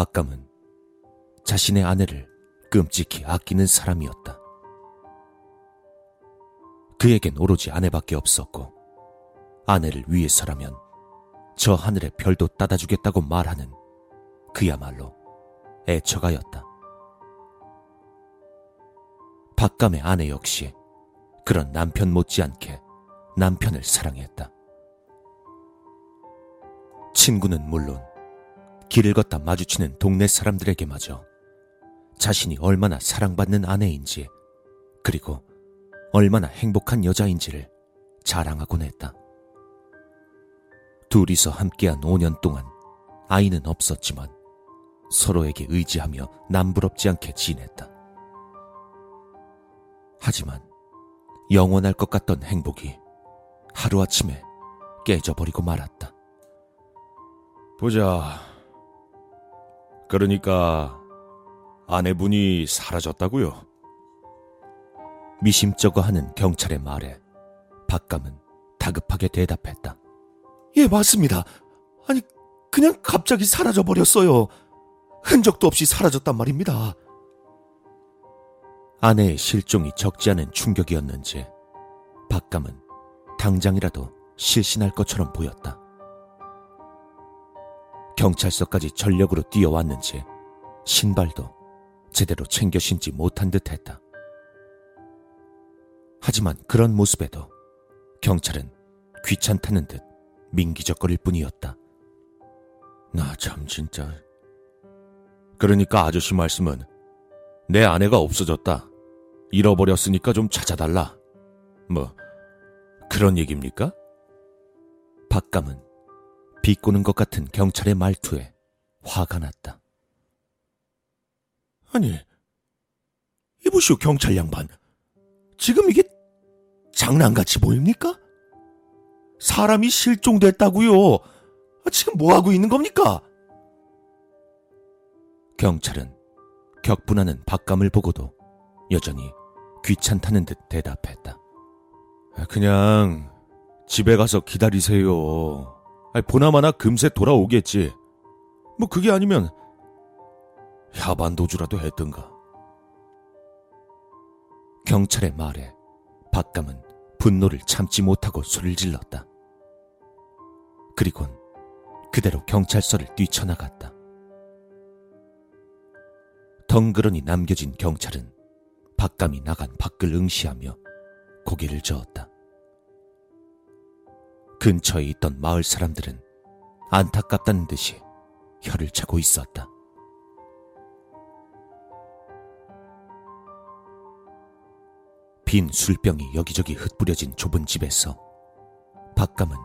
박감은 자신의 아내를 끔찍히 아끼는 사람이었다. 그에겐 오로지 아내밖에 없었고 아내를 위해서라면 저 하늘의 별도 따다 주겠다고 말하는 그야말로 애처가였다. 박감의 아내 역시 그런 남편 못지않게 남편을 사랑했다. 친구는 물론 길을 걷다 마주치는 동네 사람들에게마저 자신이 얼마나 사랑받는 아내인지 그리고 얼마나 행복한 여자인지를 자랑하곤 했다. 둘이서 함께한 5년 동안 아이는 없었지만 서로에게 의지하며 남부럽지 않게 지냈다. 하지만 영원할 것 같던 행복이 하루아침에 깨져버리고 말았다. 보자. 그러니까 아내분이 사라졌다고요? 미심쩍어 하는 경찰의 말에 박감은 다급하게 대답했다. 예, 맞습니다. 아니, 그냥 갑자기 사라져 버렸어요. 흔적도 없이 사라졌단 말입니다. 아내의 실종이 적지 않은 충격이었는지 박감은 당장이라도 실신할 것처럼 보였다. 경찰서까지 전력으로 뛰어왔는지 신발도 제대로 챙겨 신지 못한 듯 했다. 하지만 그런 모습에도 경찰은 귀찮다는 듯 민기적거릴 뿐이었다. 나 참 진짜. 그러니까 아저씨 말씀은 내 아내가 없어졌다. 잃어버렸으니까 좀 찾아달라. 뭐 그런 얘기입니까? 박감은 비꼬는 것 같은 경찰의 말투에 화가 났다. 아니, 이보시오, 경찰 양반. 지금 이게 장난같이 보입니까? 사람이 실종됐다고요. 지금 뭐 하고 있는 겁니까? 경찰은 격분하는 박감을 보고도 여전히 귀찮다는 듯 대답했다. 그냥 집에 가서 기다리세요. 보나마나 금세 돌아오겠지. 뭐 그게 아니면 야반도주라도 했던가. 경찰의 말에 박감은 분노를 참지 못하고 소리를 질렀다. 그리곤 그대로 경찰서를 뛰쳐나갔다. 덩그러니 남겨진 경찰은 박감이 나간 밖을 응시하며 고개를 저었다. 근처에 있던 마을 사람들은 안타깝다는 듯이 혀를 차고 있었다. 빈 술병이 여기저기 흩뿌려진 좁은 집에서 박감은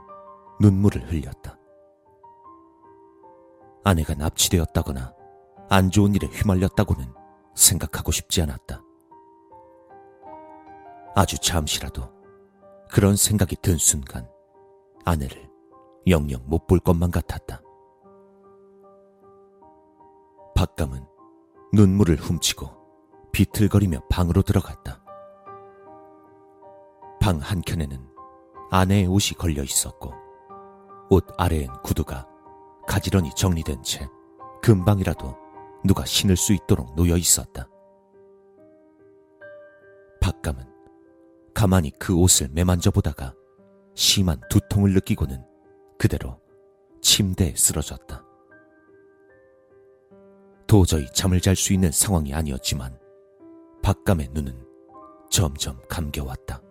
눈물을 흘렸다. 아내가 납치되었다거나 안 좋은 일에 휘말렸다고는 생각하고 싶지 않았다. 아주 잠시라도 그런 생각이 든 순간 아내를 영영 못 볼 것만 같았다. 박감은 눈물을 훔치고 비틀거리며 방으로 들어갔다. 방 한켠에는 아내의 옷이 걸려 있었고 옷 아래엔 구두가 가지런히 정리된 채 금방이라도 누가 신을 수 있도록 놓여 있었다. 박감은 가만히 그 옷을 매만져 보다가 심한 두통을 느끼고는 그대로 침대에 쓰러졌다. 도저히 잠을 잘 수 있는 상황이 아니었지만 박감의 눈은 점점 감겨왔다.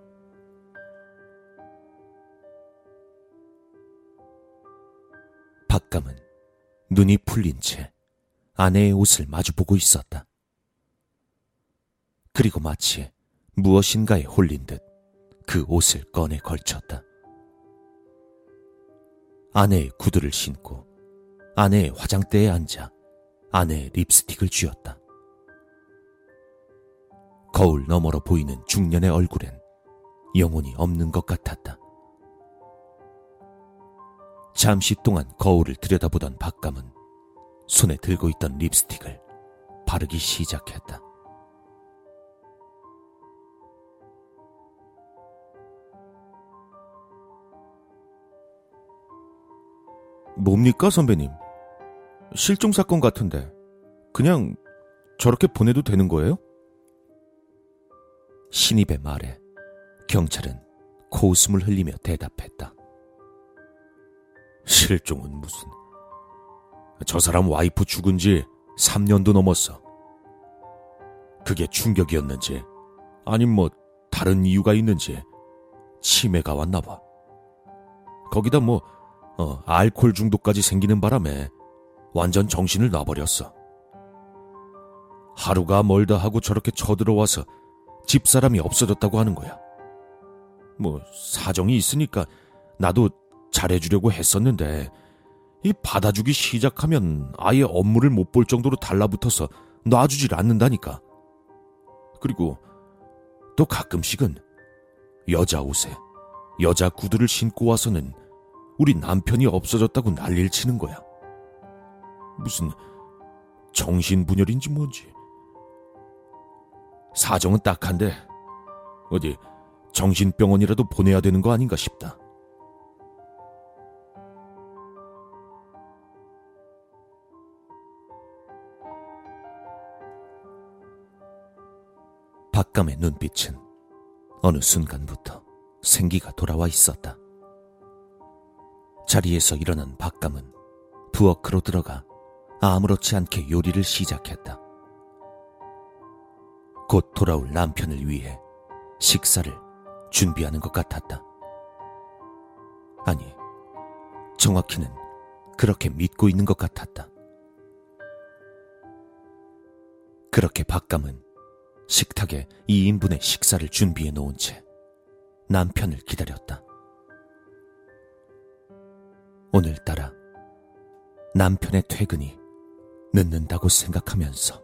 박감은 눈이 풀린 채 아내의 옷을 마주보고 있었다. 그리고 마치 무엇인가에 홀린 듯 그 옷을 꺼내 걸쳤다. 아내의 구두를 신고 아내의 화장대에 앉아 아내의 립스틱을 쥐었다. 거울 너머로 보이는 중년의 얼굴엔 영혼이 없는 것 같았다. 잠시 동안 거울을 들여다보던 박감은 손에 들고 있던 립스틱을 바르기 시작했다. 뭡니까, 선배님? 실종 사건 같은데 그냥 저렇게 보내도 되는 거예요? 신입의 말에 경찰은 코웃음을 흘리며 대답했다. 실종은 무슨. 저 사람 와이프 죽은 지 3년도 넘었어. 그게 충격이었는지, 아님 뭐 다른 이유가 있는지 치매가 왔나 봐. 거기다 뭐 어, 알코올 중독까지 생기는 바람에 완전 정신을 놔버렸어. 하루가 멀다 하고 저렇게 쳐들어와서 집사람이 없어졌다고 하는 거야. 뭐 사정이 있으니까 나도 잘해주려고 했었는데 이 받아주기 시작하면 아예 업무를 못 볼 정도로 달라붙어서 놔주질 않는다니까. 그리고 또 가끔씩은 여자 옷에 여자 구두를 신고 와서는 우리 남편이 없어졌다고 난리를 치는 거야. 무슨 정신분열인지 뭔지. 사정은 딱한데 어디 정신병원이라도 보내야 되는 거 아닌가 싶다. 박감의 눈빛은 어느 순간부터 생기가 돌아와 있었다. 자리에서 일어난 박감은 부엌으로 들어가 아무렇지 않게 요리를 시작했다. 곧 돌아올 남편을 위해 식사를 준비하는 것 같았다. 아니, 정확히는 그렇게 믿고 있는 것 같았다. 그렇게 박감은 식탁에 2인분의 식사를 준비해 놓은 채 남편을 기다렸다. 오늘따라 남편의 퇴근이 늦는다고 생각하면서